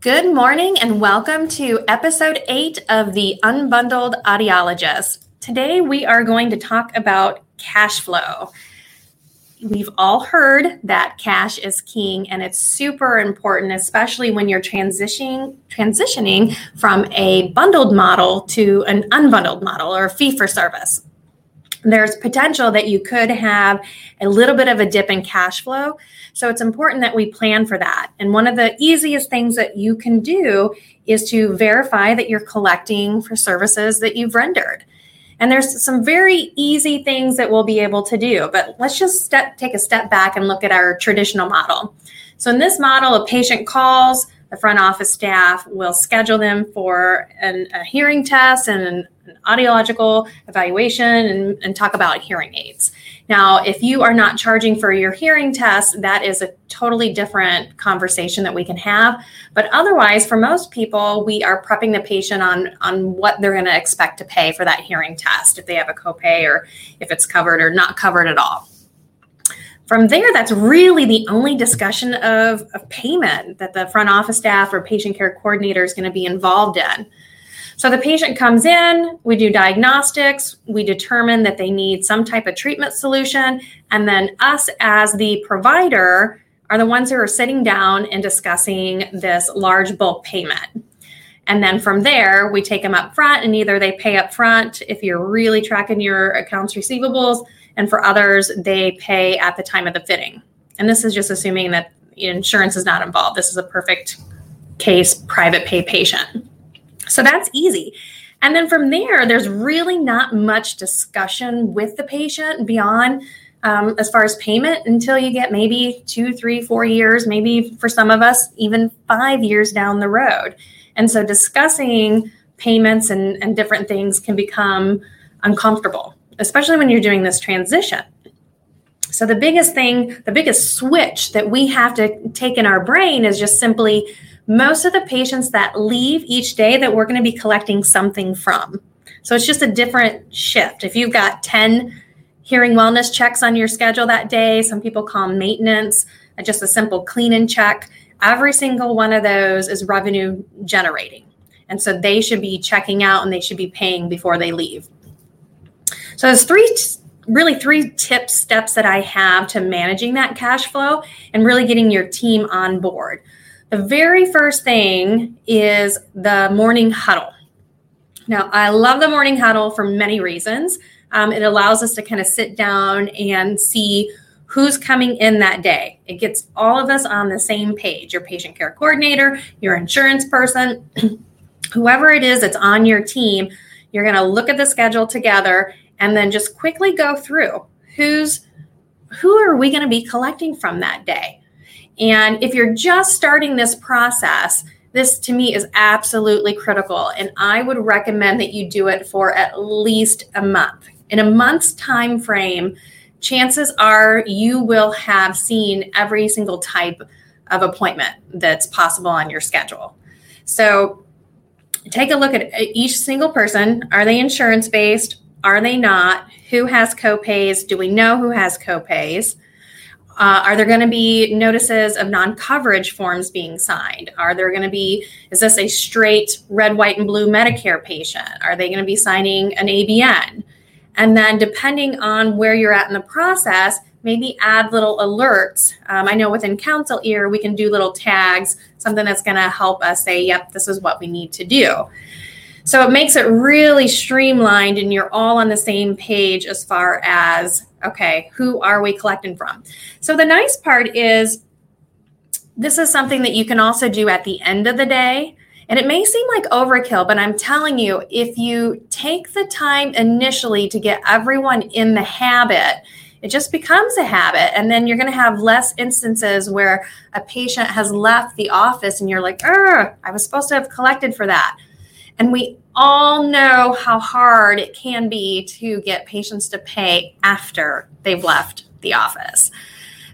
Good morning and welcome to episode eight of the Unbundled Audiologist. Today we are going to talk about cash flow. We've all heard that cash is king and it's super important, especially when you're transitioning transitioning from a bundled model to an unbundled model or fee for service there's potential that you could have a little bit of a dip in cash flow. So it's important that we plan for that. And one of the easiest things that you can do is to verify that you're collecting for services that you've rendered. And there's some very easy things that we'll be able to do, but let's just step, take a step back and look at our traditional model. So in this model, a patient calls, the front office staff will schedule them for an, a hearing test and an, an audiological evaluation and, and talk about hearing aids. Now, if you are not charging for your hearing test, that is a totally different conversation that we can have. But otherwise, for most people, we are prepping the patient on, on what they're going to expect to pay for that hearing test, if they have a copay or if it's covered or not covered at all. From there, that's really the only discussion of, of payment that the front office staff or patient care coordinator is going to be involved in. So the patient comes in, we do diagnostics, we determine that they need some type of treatment solution, and then us as the provider are the ones who are sitting down and discussing this large bulk payment. And then from there, we take them up front, and either they pay up front if you're really tracking your accounts receivables, and for others, they pay at the time of the fitting. And this is just assuming that insurance is not involved. This is a perfect case private pay patient. So that's easy. And then from there, there's really not much discussion with the patient beyond um, as far as payment until you get maybe two, three, four years, maybe for some of us, even five years down the road. And so discussing payments and, and different things can become uncomfortable especially when you're doing this transition. So, the biggest thing, the biggest switch that we have to take in our brain is just simply most of the patients that leave each day that we're going to be collecting something from. So, it's just a different shift. If you've got 10 hearing wellness checks on your schedule that day, some people call maintenance, uh, just a simple clean and check. Every single one of those is revenue generating. And so they should be checking out and they should be paying before they leave. So there's three really three tips steps that I have to managing that cash flow and really getting your team on board. The very first thing is the morning huddle. Now, I love the morning huddle for many reasons. Um, it allows us to kind of sit down and see who's coming in that day. It gets all of us on the same page your patient care coordinator, your insurance person, whoever it is that's on your team. You're going to look at the schedule together and then just quickly go through who's who are we going to be collecting from that day? And if you're just starting this process this to me is absolutely critical and i would recommend that you do it for at least a month. In a month's time frame chances are you will have seen every single type of appointment that's possible on your schedule. So take a look at uh, each single person. Are they insurance based are they not? Who has copays? Do we know who has copays? Uh, are there going to be notices of non coverage forms being signed? Are there going to be, is this a straight red, white, and blue Medicare patient? Are they going to be signing an ABN? And then, depending on where you're at in the process, maybe add little alerts. Um, I know within CounselEar, we can do little tags, something that's going to help us say, yep, this is what we need to do. So it makes it really streamlined and you're all on the same page as far as, okay, who are we collecting from? So the nice part is this is something that you can also do at the end of the day. And it may seem like overkill, but I'm telling you, if you take the time initially to get everyone in the habit, it just becomes a habit. And then you're going to have less instances where a patient has left the office and you're like, I was supposed to have collected for that. And we all know how hard it can be to get patients to pay after they've left the office.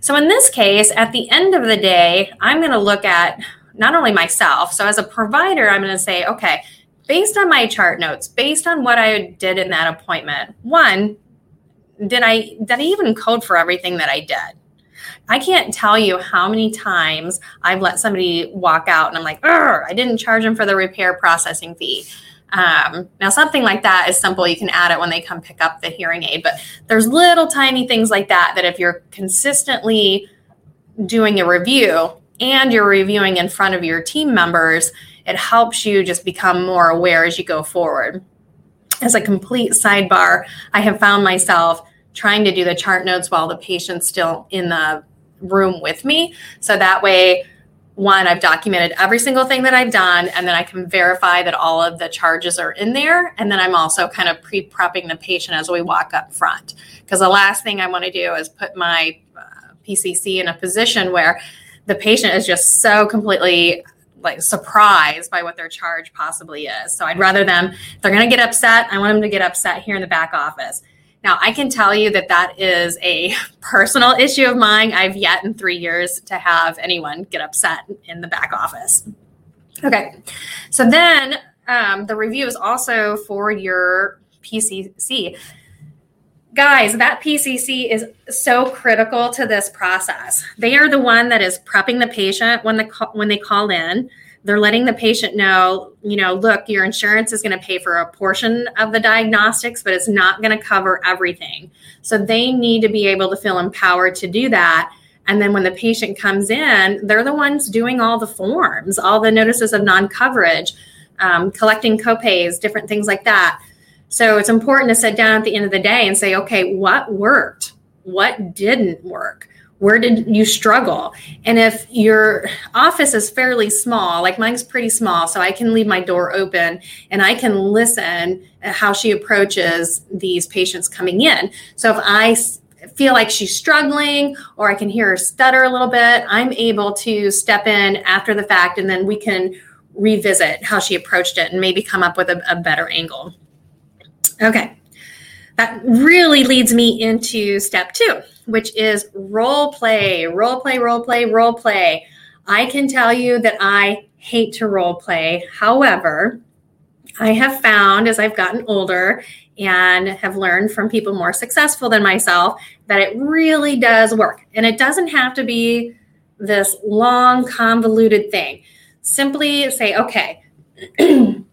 So, in this case, at the end of the day, I'm going to look at not only myself, so as a provider, I'm going to say, okay, based on my chart notes, based on what I did in that appointment, one, did I did I even code for everything that I did? I can't tell you how many times I've let somebody walk out and I'm like, I didn't charge them for the repair processing fee. Um, now, something like that is simple. You can add it when they come pick up the hearing aid, but there's little tiny things like that that if you're consistently doing a review and you're reviewing in front of your team members, it helps you just become more aware as you go forward. As a complete sidebar, I have found myself trying to do the chart notes while the patient's still in the room with me. So that way, one, I've documented every single thing that I've done, and then I can verify that all of the charges are in there. And then I'm also kind of pre prepping the patient as we walk up front. Because the last thing I want to do is put my uh, PCC in a position where the patient is just so completely like surprised by what their charge possibly is. So I'd rather them, they're going to get upset. I want them to get upset here in the back office. Now, I can tell you that that is a personal issue of mine. I've yet in three years to have anyone get upset in the back office. Okay, so then um, the review is also for your PCC. Guys, that PCC is so critical to this process. They are the one that is prepping the patient when the when they call in they're letting the patient know, you know, look, your insurance is going to pay for a portion of the diagnostics, but it's not going to cover everything. So they need to be able to feel empowered to do that. And then when the patient comes in, they're the ones doing all the forms, all the notices of non coverage, um, collecting copays, different things like that. So it's important to sit down at the end of the day and say, okay, what worked? What didn't work? Where did you struggle? And if your office is fairly small like mine's pretty small so i can leave my door open and i can listen how she approaches these patients coming in. So if i feel like she's struggling or i can hear her stutter a little bit i'm able to step in after the fact and then we can revisit how she approached it and maybe come up with a, a better angle. Okay that really leads me into step two which is role play, role play, role play, role play. I can tell you that I hate to role play. However, I have found as I've gotten older and have learned from people more successful than myself that it really does work. And it doesn't have to be this long, convoluted thing. Simply say, okay,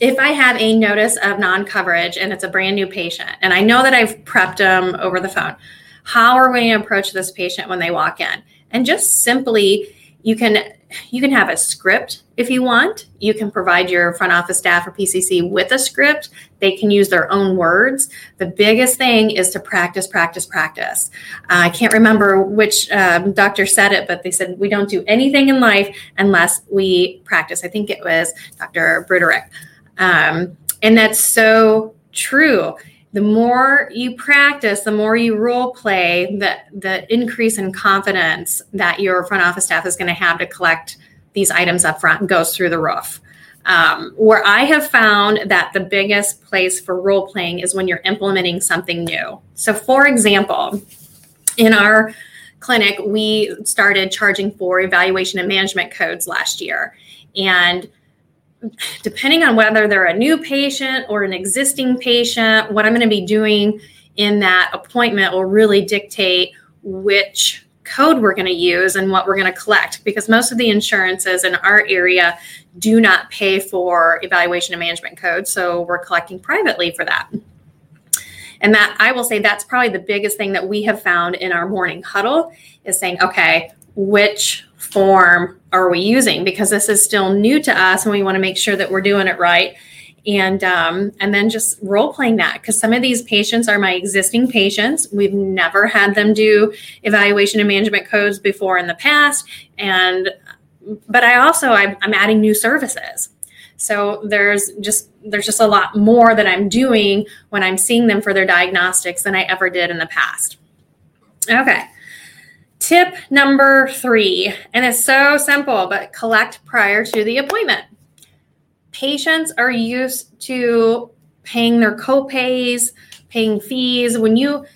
if I have a notice of non coverage and it's a brand new patient, and I know that I've prepped them over the phone, how are we going to approach this patient when they walk in? And just simply you can you can have a script if you want. You can provide your front office staff or pcc with a script. They can use their own words. The biggest thing is to practice practice practice. Uh, i can't remember which um, doctor said it but they said we don't do anything in life unless we practice. I think it was dr broderick um, and that's so true the more you practice, the more you role play, the, the increase in confidence that your front office staff is going to have to collect these items up front goes through the roof. Um, where I have found that the biggest place for role playing is when you're implementing something new. So, for example, in our clinic, we started charging for evaluation and management codes last year. And depending on whether they're a new patient or an existing patient, what I'm going to be doing in that appointment will really dictate which code we're going to use and what we're going to collect because most of the insurances in our area do not pay for evaluation and management codes so we're collecting privately for that. And that i will say that's probably the biggest thing that we have found in our morning huddle is saying okay which form are we using? Because this is still new to us and we want to make sure that we're doing it right. And um, and then just role playing that because some of these patients are my existing patients. We've never had them do evaluation and management codes before in the past. And but i also i'm, I'm adding new services. So there's just there's just a lot more that i'm doing when i'm seeing them for their diagnostics than i ever did in the past. Okay Tip number three, and it's so simple, but collect prior to the appointment. Patients are used to paying their copays, paying fees. When you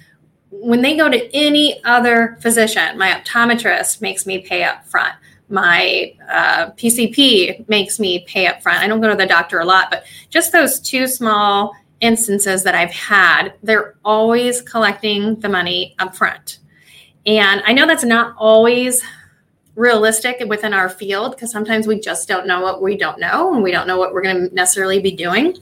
when they go to any other physician, my optometrist makes me pay up front. My uh, PCP makes me pay up front. I don't go to the doctor a lot, but just those two small instances that I've had, they're always collecting the money up front. And I know that's not always realistic within our field because sometimes we just don't know what we don't know and we don't know what we're going to necessarily be doing.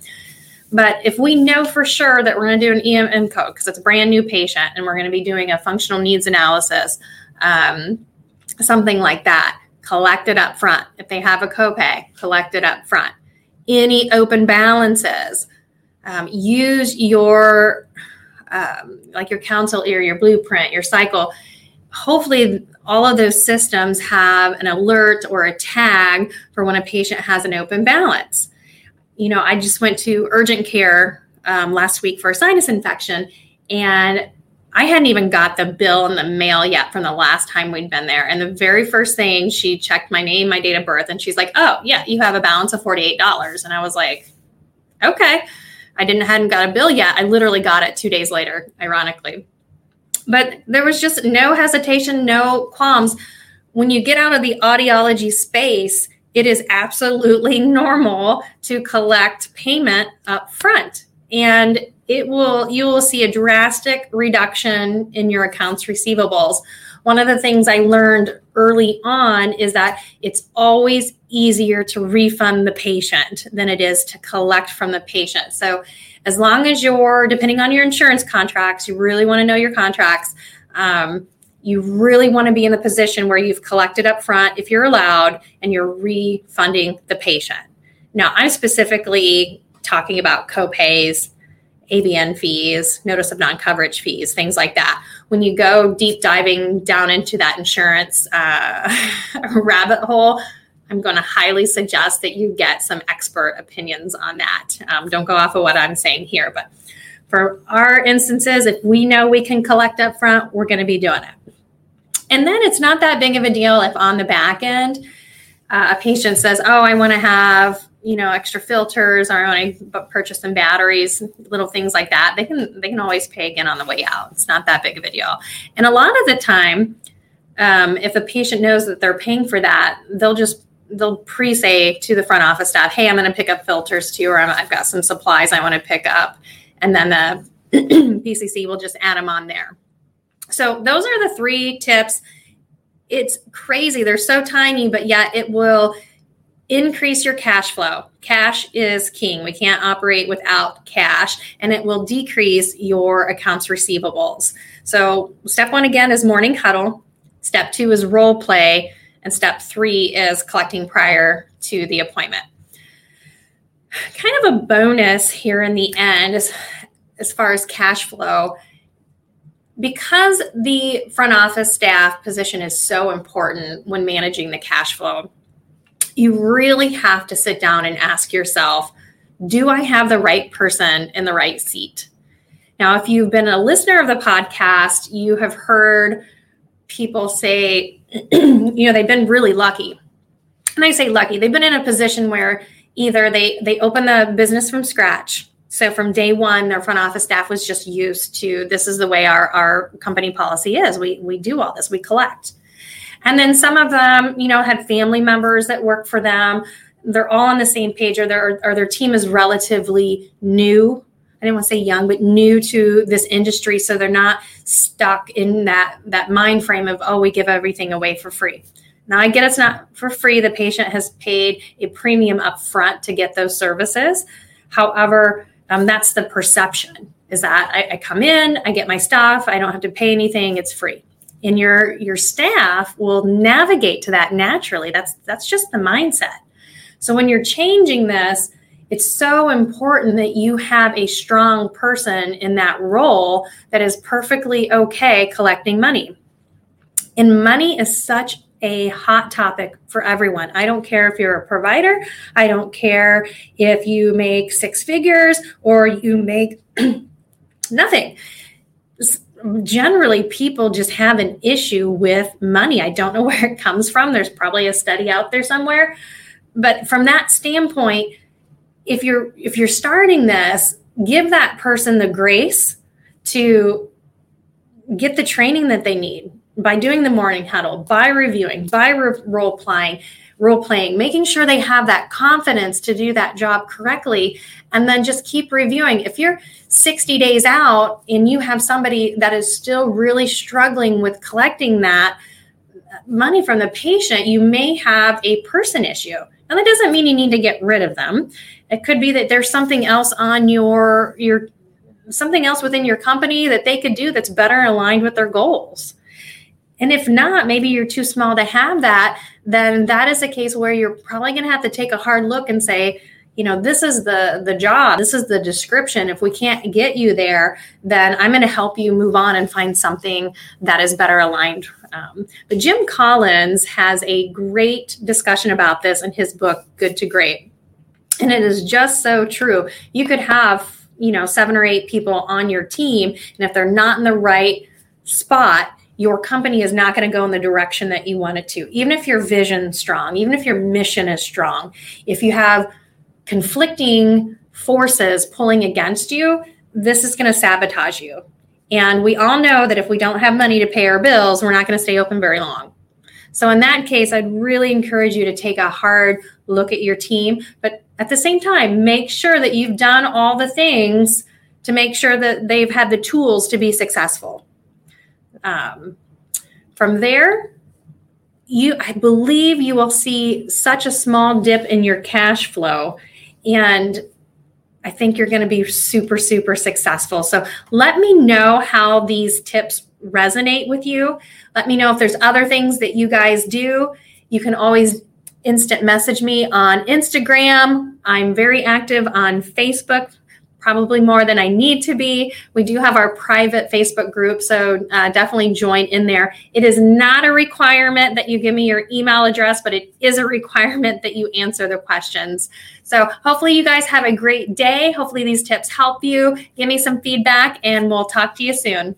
But if we know for sure that we're going to do an EMM code because it's a brand new patient and we're going to be doing a functional needs analysis, um, something like that, collect it up front. If they have a copay, collect it up front. Any open balances, um, use your um, like your CounselEar, your blueprint, your Sycle. Hopefully, all of those systems have an alert or a tag for when a patient has an open balance. You know, I just went to urgent care um, last week for a sinus infection, and I hadn't even got the bill in the mail yet from the last time we'd been there. And the very first thing, she checked my name, my date of birth, and she's like, "Oh, yeah, you have a balance of forty-eight dollars." And I was like, "Okay." I didn't hadn't got a bill yet. I literally got it two days later, ironically. But there was just no hesitation, no qualms. When you get out of the audiology space, it is absolutely normal to collect payment up front. And it will you will see a drastic reduction in your accounts receivables one of the things I learned early on is that it's always easier to refund the patient than it is to collect from the patient. So, as long as you're, depending on your insurance contracts, you really want to know your contracts. Um, you really want to be in the position where you've collected up front, if you're allowed, and you're refunding the patient. Now, I'm specifically talking about copays ABN fees, notice of non coverage fees, things like that. When you go deep diving down into that insurance uh, rabbit hole, I'm going to highly suggest that you get some expert opinions on that. Um, don't go off of what I'm saying here, but for our instances, if we know we can collect up front, we're going to be doing it. And then it's not that big of a deal if on the back end, uh, a patient says, Oh, I want to have you know extra filters or I want to purchase some batteries, little things like that. They can they can always pay again on the way out. It's not that big of a deal. And a lot of the time, um, if a patient knows that they're paying for that, they'll just they'll pre-say to the front office staff, "Hey, I'm going to pick up filters too, or I've got some supplies I want to pick up," and then the PCC will just add them on there. So those are the three tips. It's crazy; they're so tiny, but yet it will increase your cash flow. Cash is king. We can't operate without cash, and it will decrease your accounts receivables. So, step one again is morning huddle. Step two is role play. And step three is collecting prior to the appointment. Kind of a bonus here in the end as, as far as cash flow. Because the front office staff position is so important when managing the cash flow, you really have to sit down and ask yourself do I have the right person in the right seat? Now, if you've been a listener of the podcast, you have heard people say, you know, they've been really lucky. And I say lucky, they've been in a position where either they they open the business from scratch. So from day one, their front office staff was just used to this is the way our, our company policy is. We we do all this, we collect. And then some of them, you know, had family members that work for them. They're all on the same page, or their or their team is relatively new. I didn't want to say young, but new to this industry, so they're not stuck in that that mind frame of oh, we give everything away for free. Now I get it's not for free. The patient has paid a premium up front to get those services. However, um, that's the perception is that I, I come in, I get my stuff, I don't have to pay anything, it's free. And your your staff will navigate to that naturally. That's that's just the mindset. So when you're changing this it's so important that you have a strong person in that role that is perfectly okay collecting money. And money is such a hot topic for everyone. I don't care if you're a provider, I don't care if you make six figures or you make nothing generally people just have an issue with money. I don't know where it comes from. There's probably a study out there somewhere. But from that standpoint, if you're if you're starting this, give that person the grace to get the training that they need. By doing the morning huddle, by reviewing, by re- role playing, role playing, making sure they have that confidence to do that job correctly, and then just keep reviewing. If you're 60 days out and you have somebody that is still really struggling with collecting that money from the patient, you may have a person issue. And that doesn't mean you need to get rid of them. It could be that there's something else on your your something else within your company that they could do that's better aligned with their goals. And if not, maybe you're too small to have that, then that is a case where you're probably going to have to take a hard look and say, you know, this is the the job, this is the description. If we can't get you there, then I'm going to help you move on and find something that is better aligned. Um, but Jim Collins has a great discussion about this in his book, Good to Great. And it is just so true. You could have you know seven or eight people on your team and if they're not in the right spot your company is not going to go in the direction that you want it to. Even if your vision strong even if your mission is strong if you have conflicting forces pulling against you this is going to sabotage you. And we all know that if we don't have money to pay our bills we're not going to stay open very long. So in that case i'd really encourage you to take a hard look at your team but at the same time, make sure that you've done all the things to make sure that they've had the tools to be successful. Um, from there, you I believe you will see such a small dip in your cash flow and I think you're going to be super super successful. So let me know how these tips resonate with you. Let me know if there's other things that you guys do. You can always instant message me on Instagram. I'm very active on Facebook, probably more than I need to be. We do have our private Facebook group, so uh, definitely join in there. It is not a requirement that you give me your email address, but it is a requirement that you answer the questions. So hopefully, you guys have a great day. Hopefully, these tips help you. Give me some feedback, and we'll talk to you soon.